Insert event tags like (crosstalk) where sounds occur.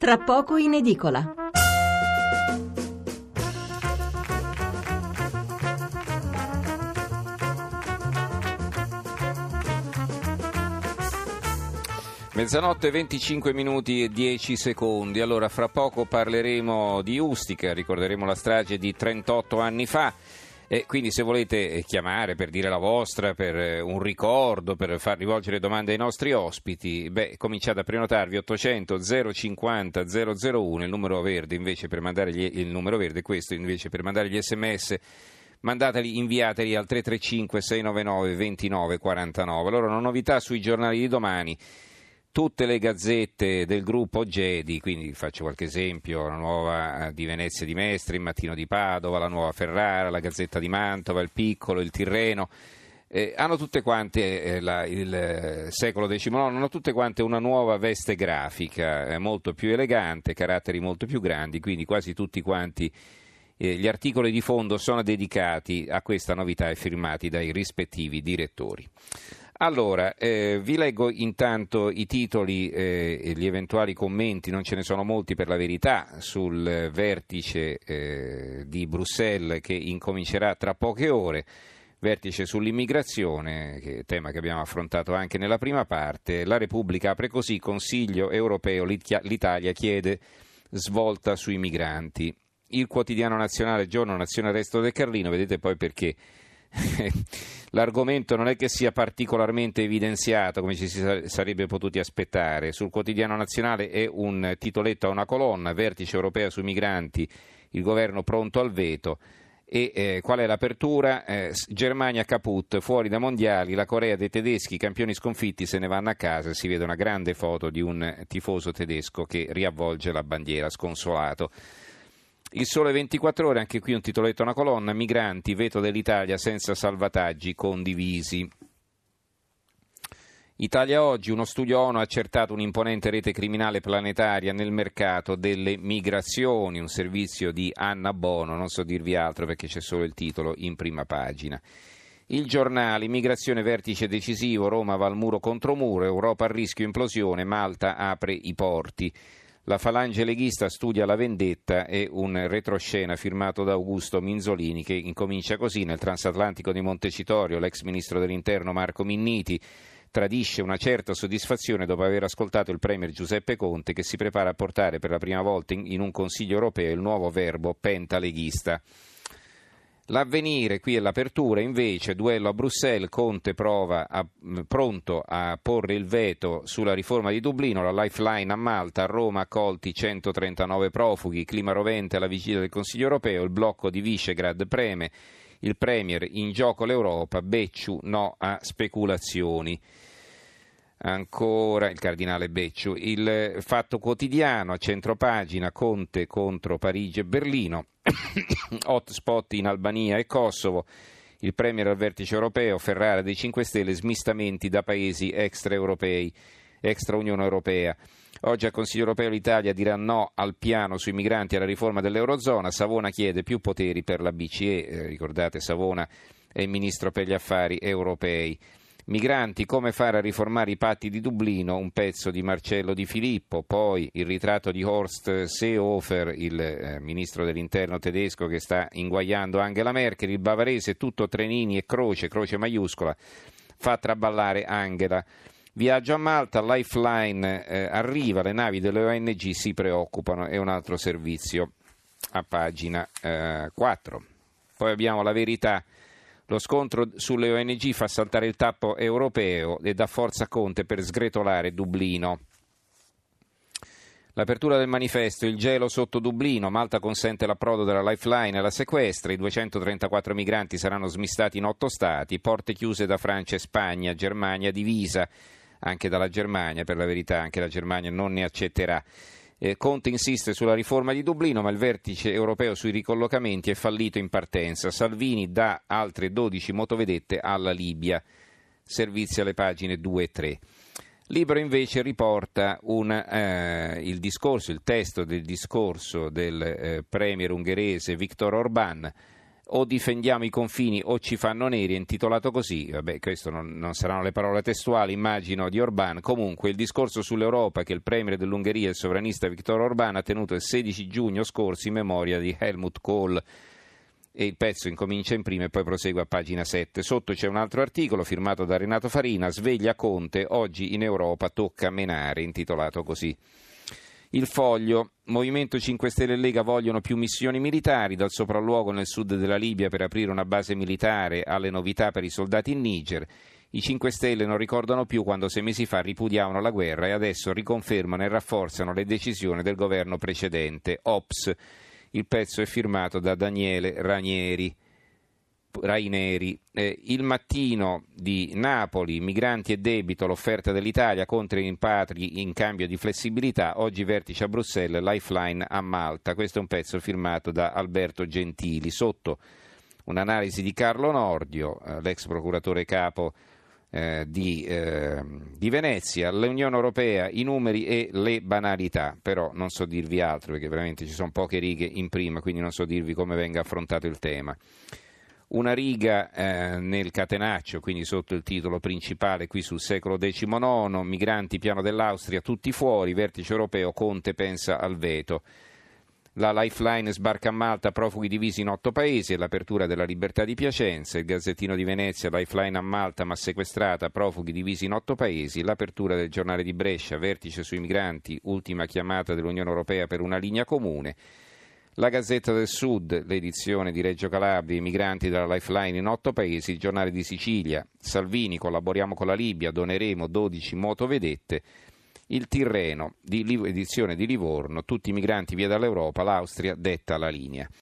tra poco in edicola. Mezzanotte 25 minuti e 10 secondi. Allora, fra poco parleremo di Ustica, ricorderemo la strage di 38 anni fa. E quindi se volete chiamare per dire la vostra, per eh, un ricordo, per far rivolgere domande ai nostri ospiti, beh, cominciate a prenotarvi 800 050 001, il numero verde invece per mandare gli, il numero verde questo invece per mandare gli sms mandateli, inviateli al 335 699 29 49. Allora, una novità sui giornali di domani tutte le gazzette del gruppo Gedi, quindi faccio qualche esempio, la nuova eh, di Venezia di Mestre, il Mattino di Padova, la nuova Ferrara, la Gazzetta di Mantova, il Piccolo, il Tirreno, eh, hanno tutte quante, eh, la, il eh, secolo XIX, hanno tutte quante una nuova veste grafica, eh, molto più elegante, caratteri molto più grandi, quindi quasi tutti quanti gli articoli di fondo sono dedicati a questa novità e firmati dai rispettivi direttori. Allora, eh, vi leggo intanto i titoli eh, e gli eventuali commenti, non ce ne sono molti per la verità, sul vertice eh, di Bruxelles che incomincerà tra poche ore, vertice sull'immigrazione, che tema che abbiamo affrontato anche nella prima parte. La Repubblica apre così, Consiglio europeo, l'Italia chiede svolta sui migranti. Il quotidiano nazionale, giorno Nazione Resto del Carlino, vedete poi perché (laughs) l'argomento non è che sia particolarmente evidenziato come ci si sarebbe potuti aspettare. Sul quotidiano nazionale è un titoletto a una colonna, vertice europeo sui migranti, il governo pronto al veto. E eh, qual è l'apertura? Eh, Germania caput, fuori da mondiali, la Corea dei tedeschi, campioni sconfitti, se ne vanno a casa. Si vede una grande foto di un tifoso tedesco che riavvolge la bandiera sconsolato. Il sole 24 ore, anche qui un titoletto, una colonna, migranti, veto dell'Italia senza salvataggi condivisi. Italia Oggi, uno studio ONU ha accertato un'imponente rete criminale planetaria nel mercato delle migrazioni, un servizio di Anna Bono, non so dirvi altro perché c'è solo il titolo in prima pagina. Il giornale, immigrazione vertice decisivo, Roma va al muro contro muro, Europa a rischio implosione, Malta apre i porti. La falange leghista studia la vendetta e un retroscena firmato da Augusto Minzolini che incomincia così nel transatlantico di Montecitorio l'ex ministro dell'interno Marco Minniti tradisce una certa soddisfazione dopo aver ascoltato il premier Giuseppe Conte che si prepara a portare per la prima volta in, un Consiglio europeo il nuovo verbo pentaleghista. L'avvenire, qui è l'apertura, invece, duello a Bruxelles, Conte prova a, pronto a porre il veto sulla riforma di Dublino, la lifeline a Malta, a Roma accolti 139 profughi, clima rovente alla vigilia del Consiglio europeo, il blocco di Visegrad preme, il Premier in gioco l'Europa, Becciu no a speculazioni. Ancora il cardinale Becciu, il fatto quotidiano a centropagina Conte contro Parigi e Berlino, (coughs) hotspot in Albania e Kosovo, il Premier al vertice europeo, Ferrara dei 5 Stelle, smistamenti da paesi extraeuropei, extra Unione Europea. Oggi al Consiglio europeo l'Italia dirà no al piano sui migranti e alla riforma dell'Eurozona, Savona chiede più poteri per la BCE, eh, ricordate Savona è il ministro per gli affari europei. Migranti, come fare a riformare i patti di Dublino, un pezzo di Marcello Di Filippo, poi il ritratto di Horst Seehofer, il eh, ministro dell'interno tedesco che sta inguagliando Angela Merkel, il bavarese tutto trenini e croce, croce maiuscola, fa traballare Angela. Viaggio a Malta, Lifeline eh, arriva, le navi delle ONG si preoccupano, è un altro servizio a pagina eh, 4. Poi abbiamo la verità lo scontro sulle ONG fa saltare il tappo europeo e dà forza a Conte per sgretolare Dublino. L'apertura del manifesto, il gelo sotto Dublino, Malta consente l'approdo della lifeline e la sequestra, i 234 migranti saranno smistati in otto stati, porte chiuse da Francia e Spagna, Germania divisa, anche dalla Germania, per la verità anche la Germania non ne accetterà. Eh, Conte insiste sulla riforma di Dublino, ma il vertice europeo sui ricollocamenti è fallito in partenza. Salvini dà altre 12 motovedette alla Libia. Servizi alle pagine 2 e 3. Libro invece riporta un, eh, il discorso, il testo del discorso del eh, premier ungherese Viktor Orban o difendiamo i confini o ci fanno neri, è intitolato così, vabbè questo non, non, saranno le parole testuali immagino di Orban, comunque il discorso sull'Europa che il premier dell'Ungheria il sovranista Viktor Orban ha tenuto il 16 giugno scorso in memoria di Helmut Kohl e il pezzo incomincia in prima e poi prosegue a pagina 7. Sotto c'è un altro articolo firmato da Renato Farina, Sveglia Conte, oggi in Europa tocca menare, intitolato così. Il foglio, Movimento 5 Stelle e Lega vogliono più missioni militari, dal sopralluogo nel sud della Libia per aprire una base militare alle novità per i soldati in Niger. I 5 Stelle non ricordano più quando sei mesi fa ripudiavano la guerra e adesso riconfermano e rafforzano le decisioni del governo precedente. Ops. Il pezzo è firmato da Daniele Ranieri. Raineri. Eh, il mattino di Napoli, migranti e debito, l'offerta dell'Italia contro i rimpatri in cambio di flessibilità, oggi vertice a Bruxelles, lifeline a Malta. Questo è un pezzo firmato da Alberto Gentili. Sotto un'analisi di Carlo Nordio, eh, l'ex procuratore capo eh, di, eh, di, Venezia, l'Unione Europea, i numeri e le banalità, però non so dirvi altro perché veramente ci sono poche righe in prima, quindi non so dirvi come venga affrontato il tema una riga eh, nel catenaccio, quindi sotto il titolo principale qui sul secolo XIX, migranti piano dell'Austria, tutti fuori, vertice europeo, Conte pensa al veto. La Lifeline sbarca a Malta, profughi divisi in otto paesi, l'apertura della libertà di Piacenza, il Gazzettino di Venezia, Lifeline a Malta ma sequestrata, profughi divisi in otto paesi, l'apertura del giornale di Brescia, vertice sui migranti, ultima chiamata dell'Unione Europea per una linea comune. La Gazzetta del Sud, l'edizione di Reggio Calabria, i migranti della Lifeline in otto paesi, il giornale di Sicilia, Salvini, collaboriamo con la Libia, doneremo 12 motovedette, il Tirreno, di edizione di Livorno, tutti i migranti via dall'Europa, l'Austria detta la linea.